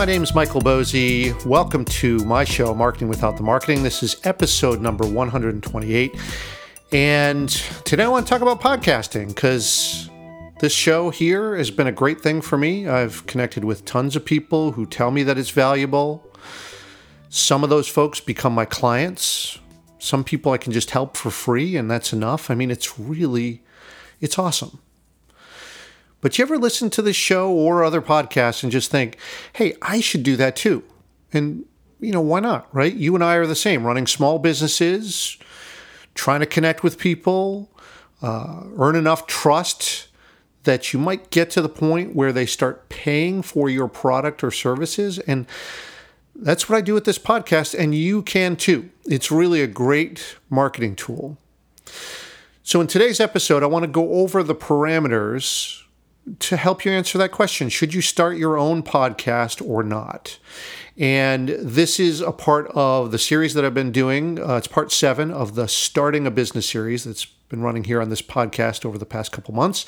my name is Michael Boezi. Welcome to my show, Marketing Without the Marketing. This is episode number 128. And today I want to talk about podcasting because this show here has been a great thing for me. I've connected with tons of people who tell me that it's valuable. Some of those folks become my clients. Some people I can just help for free, and that's enough. I mean, it's really, it's awesome. But you ever listen to this show or other podcasts and just think, hey, I should do that too? And, you know, why not, right? You and I are the same, running small businesses, trying to connect with people, uh, earn enough trust that you might get to the point where they start paying for your product or services. And that's what I do with this podcast, and you can too. It's really a great marketing tool. So, in today's episode, I want to go over the parameters to help you answer that question. Should you start your own podcast or not? And this is a part of the series that I've been doing. Uh, it's part seven of the Starting a Business series that's been running here on this podcast over the past couple months.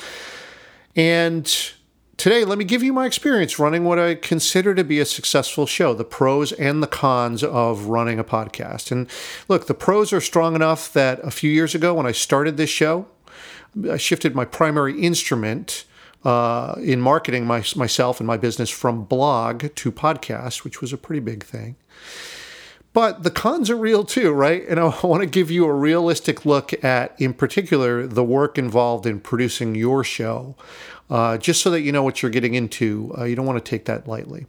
And today, let me give you my experience running what I consider to be a successful show the pros and the cons of running a podcast. And look, the pros are strong enough that a few years ago, when I started this show, I shifted my primary instrument uh, in marketing my, myself and my business from blog to podcast, which was a pretty big thing. But the cons are real too, right? And I want to give you a realistic look at, in particular, the work involved in producing your show, uh, just so that you know what you're getting into. Uh, you don't want to take that lightly.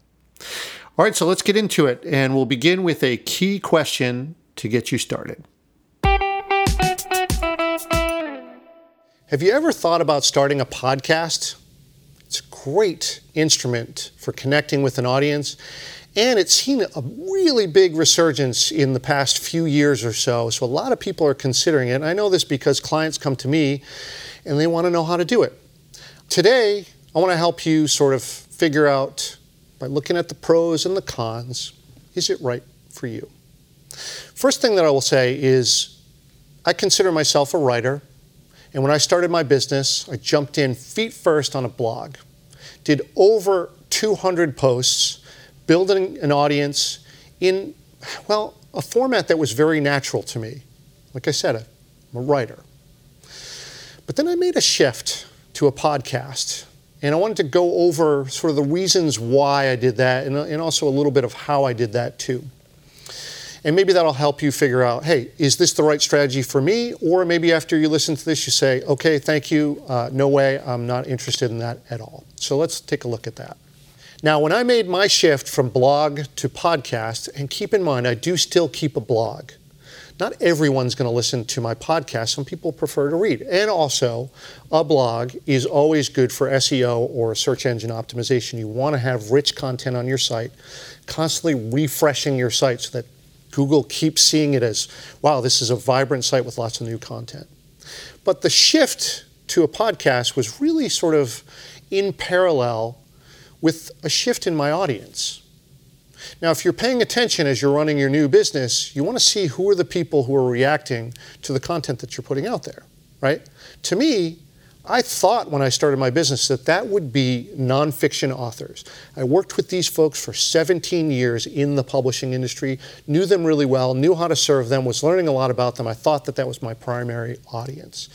All right, so let's get into it. And we'll begin with a key question to get you started. Have you ever thought about starting a podcast? It's a great instrument for connecting with an audience. And it's seen a really big resurgence in the past few years or so. So a lot of people are considering it. And I know this because clients come to me and they want to know how to do it. Today, I want to help you sort of figure out by looking at the pros and the cons is it right for you? First thing that I will say is I consider myself a writer. And when I started my business, I jumped in feet first on a blog, did over 200 posts, building an audience in, well, a format that was very natural to me. Like I said, I'm a writer. But then I made a shift to a podcast. And I wanted to go over sort of the reasons why I did that and, and also a little bit of how I did that too. And maybe that'll help you figure out hey, is this the right strategy for me? Or maybe after you listen to this, you say, okay, thank you, uh, no way, I'm not interested in that at all. So let's take a look at that. Now, when I made my shift from blog to podcast, and keep in mind, I do still keep a blog. Not everyone's going to listen to my podcast. Some people prefer to read. And also, a blog is always good for SEO or search engine optimization. You want to have rich content on your site, constantly refreshing your site so that Google keeps seeing it as, wow, this is a vibrant site with lots of new content. But the shift to a podcast was really sort of in parallel with a shift in my audience. Now, if you're paying attention as you're running your new business, you want to see who are the people who are reacting to the content that you're putting out there, right? To me, I thought when I started my business that that would be nonfiction authors. I worked with these folks for 17 years in the publishing industry, knew them really well, knew how to serve them, was learning a lot about them. I thought that that was my primary audience.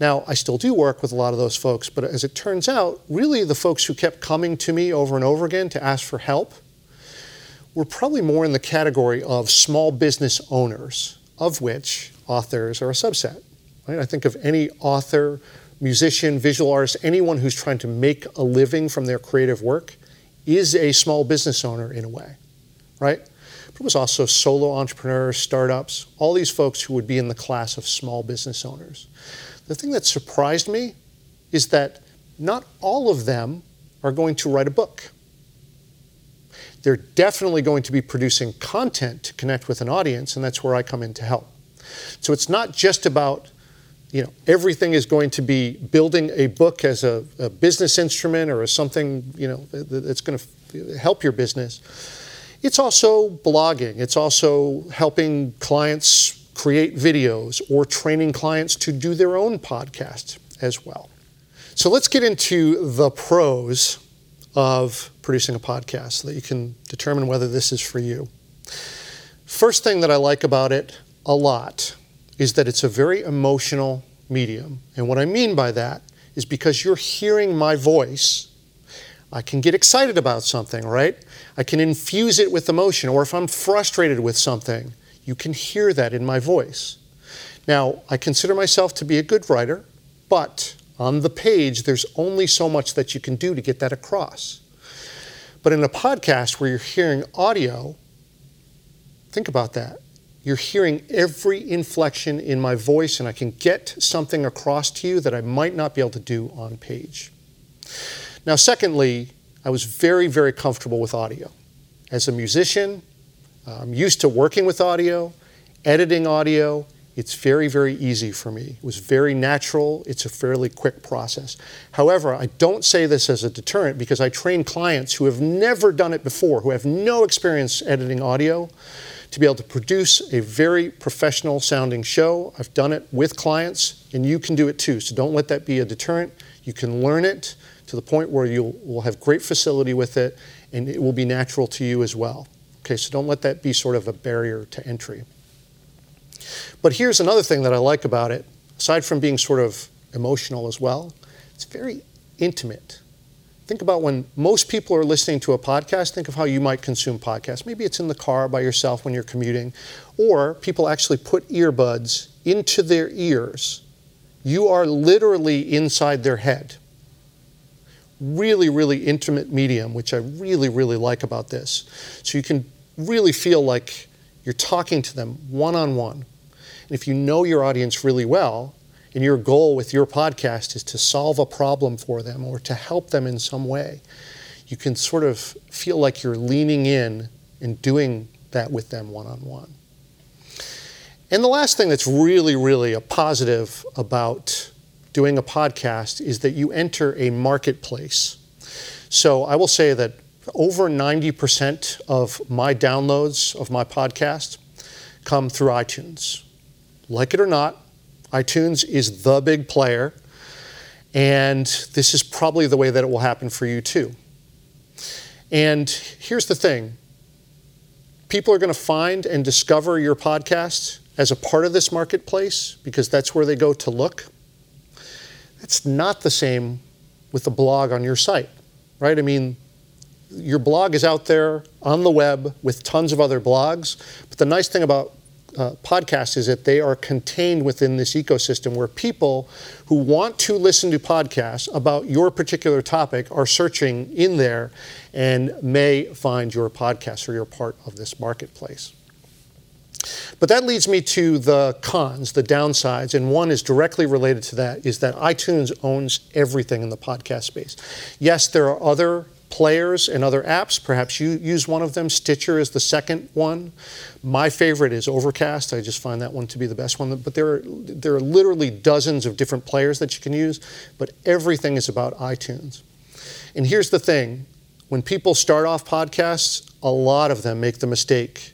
Now, I still do work with a lot of those folks, but as it turns out, really the folks who kept coming to me over and over again to ask for help were probably more in the category of small business owners, of which authors are a subset. Right? I think of any author musician, visual artist, anyone who's trying to make a living from their creative work is a small business owner in a way, right? But it was also solo entrepreneurs, startups, all these folks who would be in the class of small business owners. The thing that surprised me is that not all of them are going to write a book. They're definitely going to be producing content to connect with an audience, and that's where I come in to help. So it's not just about you know, everything is going to be building a book as a, a business instrument or as something, you know, that's going to help your business. It's also blogging. It's also helping clients create videos or training clients to do their own podcast as well. So let's get into the pros of producing a podcast so that you can determine whether this is for you. First thing that I like about it a lot is that it's a very emotional medium. And what I mean by that is because you're hearing my voice, I can get excited about something, right? I can infuse it with emotion. Or if I'm frustrated with something, you can hear that in my voice. Now, I consider myself to be a good writer, but on the page, there's only so much that you can do to get that across. But in a podcast where you're hearing audio, think about that. You're hearing every inflection in my voice, and I can get something across to you that I might not be able to do on page. Now, secondly, I was very, very comfortable with audio. As a musician, I'm used to working with audio, editing audio. It's very, very easy for me. It was very natural. It's a fairly quick process. However, I don't say this as a deterrent because I train clients who have never done it before, who have no experience editing audio to be able to produce a very professional sounding show. I've done it with clients, and you can do it too. So don't let that be a deterrent. You can learn it to the point where you will have great facility with it, and it will be natural to you as well. Okay, so don't let that be sort of a barrier to entry. But here's another thing that I like about it, aside from being sort of emotional as well, it's very intimate. Think about when most people are listening to a podcast, think of how you might consume podcasts. Maybe it's in the car by yourself when you're commuting, or people actually put earbuds into their ears. You are literally inside their head. Really, really intimate medium, which I really, really like about this. So you can really feel like you're talking to them one on one. And if you know your audience really well, and your goal with your podcast is to solve a problem for them or to help them in some way, you can sort of feel like you're leaning in and doing that with them one on one. And the last thing that's really, really a positive about doing a podcast is that you enter a marketplace. So I will say that over 90% of my downloads of my podcast come through iTunes. Like it or not, iTunes is the big player, and this is probably the way that it will happen for you too. And here's the thing people are going to find and discover your podcast as a part of this marketplace because that's where they go to look. That's not the same with the blog on your site, right? I mean, your blog is out there on the web with tons of other blogs. But the nice thing about uh, podcasts is that they are contained within this ecosystem where people who want to listen to podcasts about your particular topic are searching in there and may find your podcast or you're part of this marketplace. But that leads me to the cons, the downsides, and one is directly related to that is that iTunes owns everything in the podcast space. Yes, there are other players and other apps. Perhaps you use one of them. Stitcher is the second one. My favorite is Overcast. I just find that one to be the best one. But there are, there are literally dozens of different players that you can use, but everything is about iTunes. And here's the thing when people start off podcasts, a lot of them make the mistake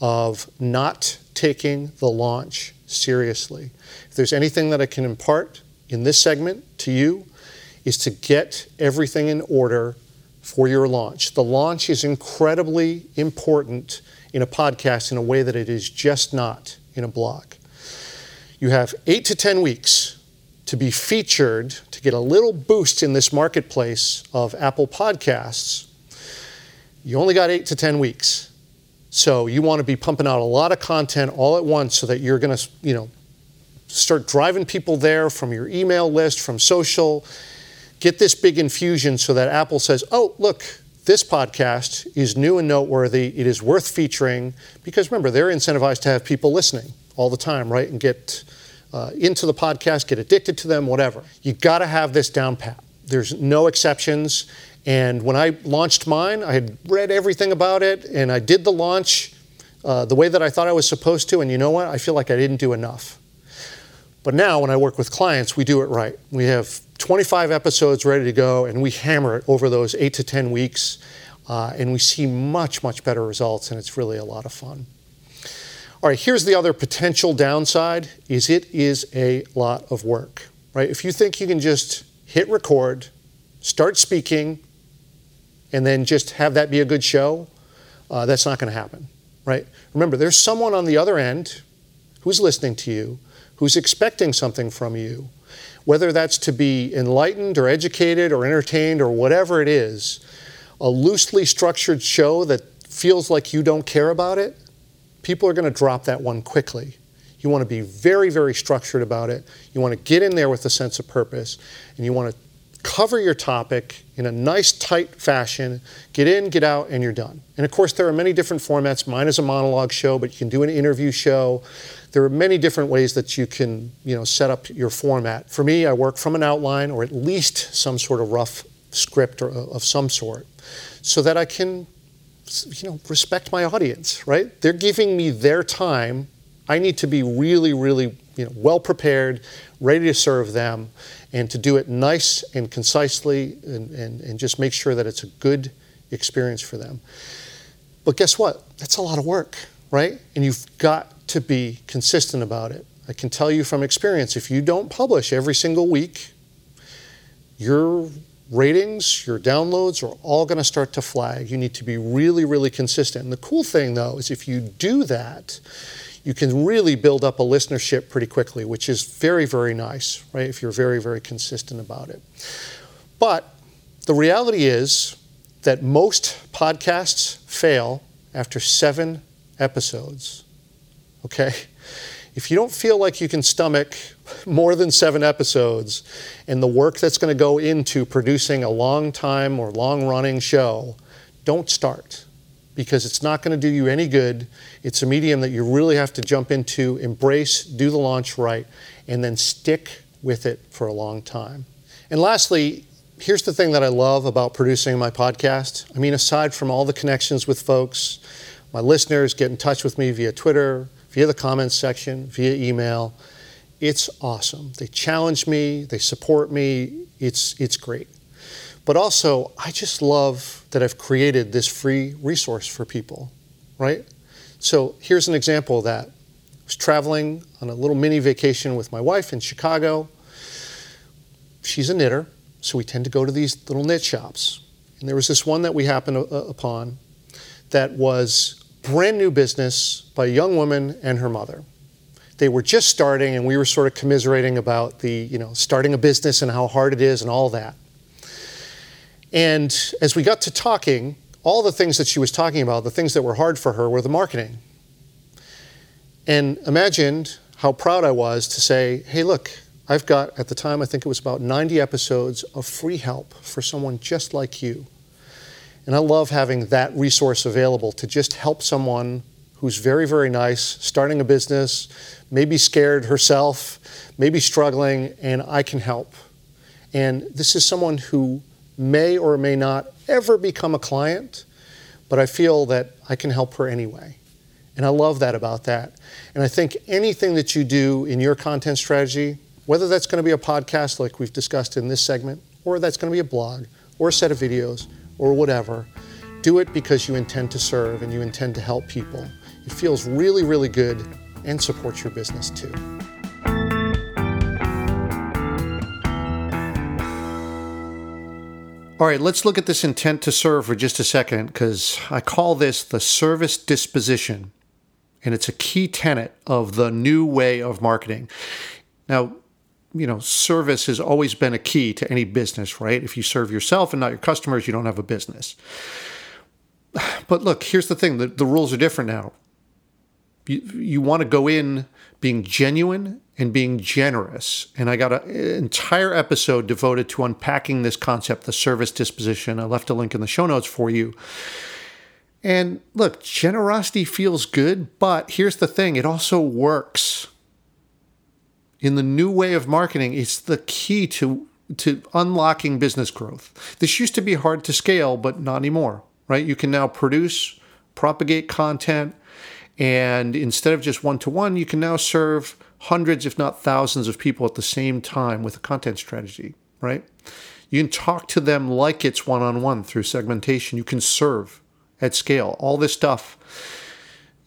of not taking the launch seriously. If there's anything that I can impart in this segment to you, is to get everything in order for your launch. The launch is incredibly important in a podcast in a way that it is just not in a blog. You have eight to 10 weeks to be featured to get a little boost in this marketplace of Apple Podcasts. You only got eight to 10 weeks. So you want to be pumping out a lot of content all at once so that you're going to, you know, start driving people there from your email list, from social, get this big infusion so that Apple says, oh, look, this podcast is new and noteworthy. It is worth featuring because remember, they're incentivized to have people listening all the time, right? And get uh, into the podcast, get addicted to them, whatever. You got to have this down pat. There's no exceptions. And when I launched mine, I had read everything about it and I did the launch uh, the way that I thought I was supposed to. And you know what? I feel like I didn't do enough. But now, when I work with clients, we do it right. We have 25 episodes ready to go, and we hammer it over those eight to 10 weeks, uh, and we see much, much better results, and it's really a lot of fun. All right, here's the other potential downside is it is a lot of work, right? If you think you can just hit record, start speaking, and then just have that be a good show, uh, that's not going to happen, right? Remember, there's someone on the other end who's listening to you, who's expecting something from you, whether that's to be enlightened or educated or entertained or whatever it is. A loosely structured show that feels like you don't care about it, people are going to drop that one quickly. You want to be very, very structured about it. You want to get in there with a sense of purpose, and you want to cover your topic in a nice, tight fashion, get in, get out, and you're done. And of course, there are many different formats. Mine is a monologue show, but you can do an interview show. There are many different ways that you can, you know, set up your format. For me, I work from an outline or at least some sort of rough script or, uh, of some sort so that I can, you know, respect my audience, right? They're giving me their time. I need to be really, really, you know, well prepared, ready to serve them and to do it nice and concisely and, and, and just make sure that it's a good experience for them. But guess what? That's a lot of work, right? And you've got to be consistent about it. I can tell you from experience if you don't publish every single week, your ratings, your downloads are all going to start to flag. You need to be really, really consistent. And the cool thing though is if you do that, you can really build up a listenership pretty quickly, which is very, very nice, right? If you're very, very consistent about it. But the reality is that most podcasts fail after seven episodes, okay? If you don't feel like you can stomach more than seven episodes and the work that's going to go into producing a long time or long running show, don't start because it's not going to do you any good. It's a medium that you really have to jump into, embrace, do the launch right, and then stick with it for a long time. And lastly, here's the thing that I love about producing my podcast. I mean, aside from all the connections with folks, my listeners get in touch with me via Twitter, via the comments section, via email. It's awesome. They challenge me, they support me. It's, it's great. But also, I just love that I've created this free resource for people, right? So here's an example of that. I was traveling on a little mini vacation with my wife in Chicago. She's a knitter, so we tend to go to these little knit shops. And there was this one that we happened uh, uh, upon that was brand new business by a young woman and her mother. They were just starting, and we were sort of commiserating about the, you know, starting a business and how hard it is and all that. And as we got to talking, all the things that she was talking about, the things that were hard for her, were the marketing. And imagined how proud I was to say, hey, look, I've got, at the time, I think it was about 90 episodes of free help for someone just like you. And I love having that resource available to just help someone who's very, very nice, starting a business, maybe scared herself, maybe struggling, and I can help. And this is someone who may or may not ever become a client, but I feel that I can help her anyway. And I love that about that. And I think anything that you do in your content strategy, whether that's going to be a podcast like we've discussed in this segment, or that's going to be a blog, or a set of videos, or whatever, do it because you intend to serve and you intend to help people. It feels really, really good and supports your business too. All right, let's look at this intent to serve for just a second because I call this the service disposition. And it's a key tenet of the new way of marketing. Now, you know, service has always been a key to any business, right? If you serve yourself and not your customers, you don't have a business. But look, here's the thing the, the rules are different now. You, you want to go in being genuine and being generous. And I got an entire episode devoted to unpacking this concept, the service disposition. I left a link in the show notes for you. And look, generosity feels good, but here's the thing it also works. In the new way of marketing, it's the key to, to unlocking business growth. This used to be hard to scale, but not anymore, right? You can now produce, propagate content, and instead of just one to one, you can now serve hundreds, if not thousands, of people at the same time with a content strategy, right? You can talk to them like it's one on one through segmentation. You can serve at scale. All this stuff,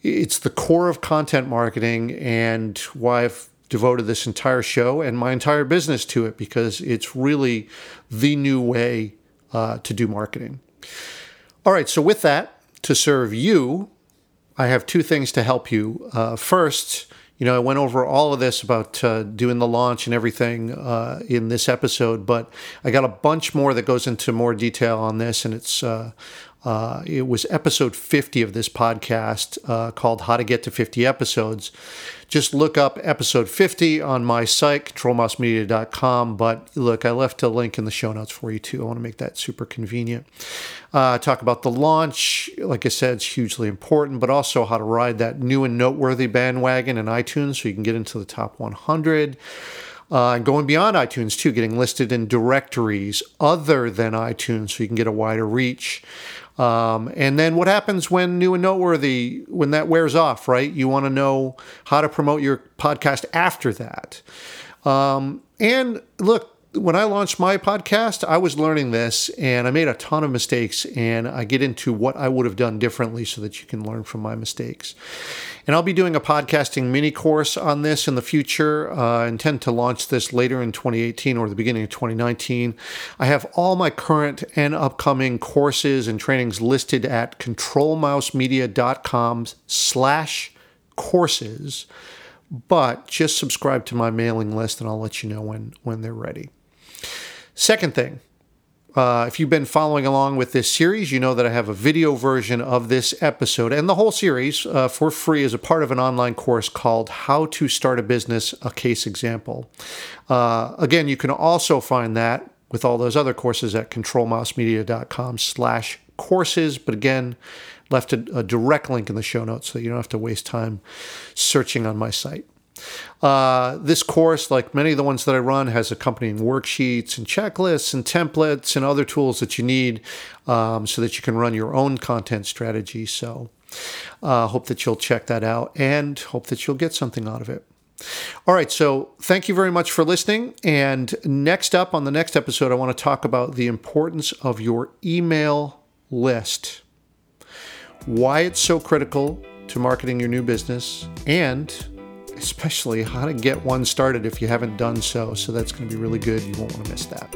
it's the core of content marketing and why I've devoted this entire show and my entire business to it because it's really the new way uh, to do marketing. All right, so with that, to serve you, I have two things to help you. Uh, first, you know, I went over all of this about uh, doing the launch and everything uh, in this episode, but I got a bunch more that goes into more detail on this, and it's uh, uh it was episode 50 of this podcast uh, called "How to Get to 50 Episodes." just look up episode 50 on my site, controlmousemedia.com. But look, I left a link in the show notes for you too. I want to make that super convenient. Uh, talk about the launch. Like I said, it's hugely important, but also how to ride that new and noteworthy bandwagon in iTunes so you can get into the top 100. Uh, and going beyond iTunes too, getting listed in directories other than iTunes so you can get a wider reach. Um, and then what happens when new and noteworthy, when that wears off, right? You want to know how to promote your podcast after that. Um, and look, when I launched my podcast, I was learning this and I made a ton of mistakes. And I get into what I would have done differently so that you can learn from my mistakes. And I'll be doing a podcasting mini course on this in the future. Uh, I intend to launch this later in 2018 or the beginning of 2019. I have all my current and upcoming courses and trainings listed at controlmousemedia.com slash courses but just subscribe to my mailing list and I'll let you know when when they're ready. Second thing, uh, if you've been following along with this series, you know that I have a video version of this episode and the whole series uh, for free as a part of an online course called How to Start a Business, a Case Example. Uh, again, you can also find that with all those other courses at controlmousemedia.com slash courses. But again, left a, a direct link in the show notes so you don't have to waste time searching on my site. Uh, this course, like many of the ones that I run, has accompanying worksheets and checklists and templates and other tools that you need um, so that you can run your own content strategy. So, uh, hope that you'll check that out and hope that you'll get something out of it. All right, so thank you very much for listening. And next up on the next episode, I want to talk about the importance of your email list, why it's so critical to marketing your new business, and especially how to get one started if you haven't done so. So that's going to be really good. You won't want to miss that.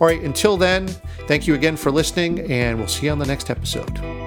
All right, until then, thank you again for listening, and we'll see you on the next episode.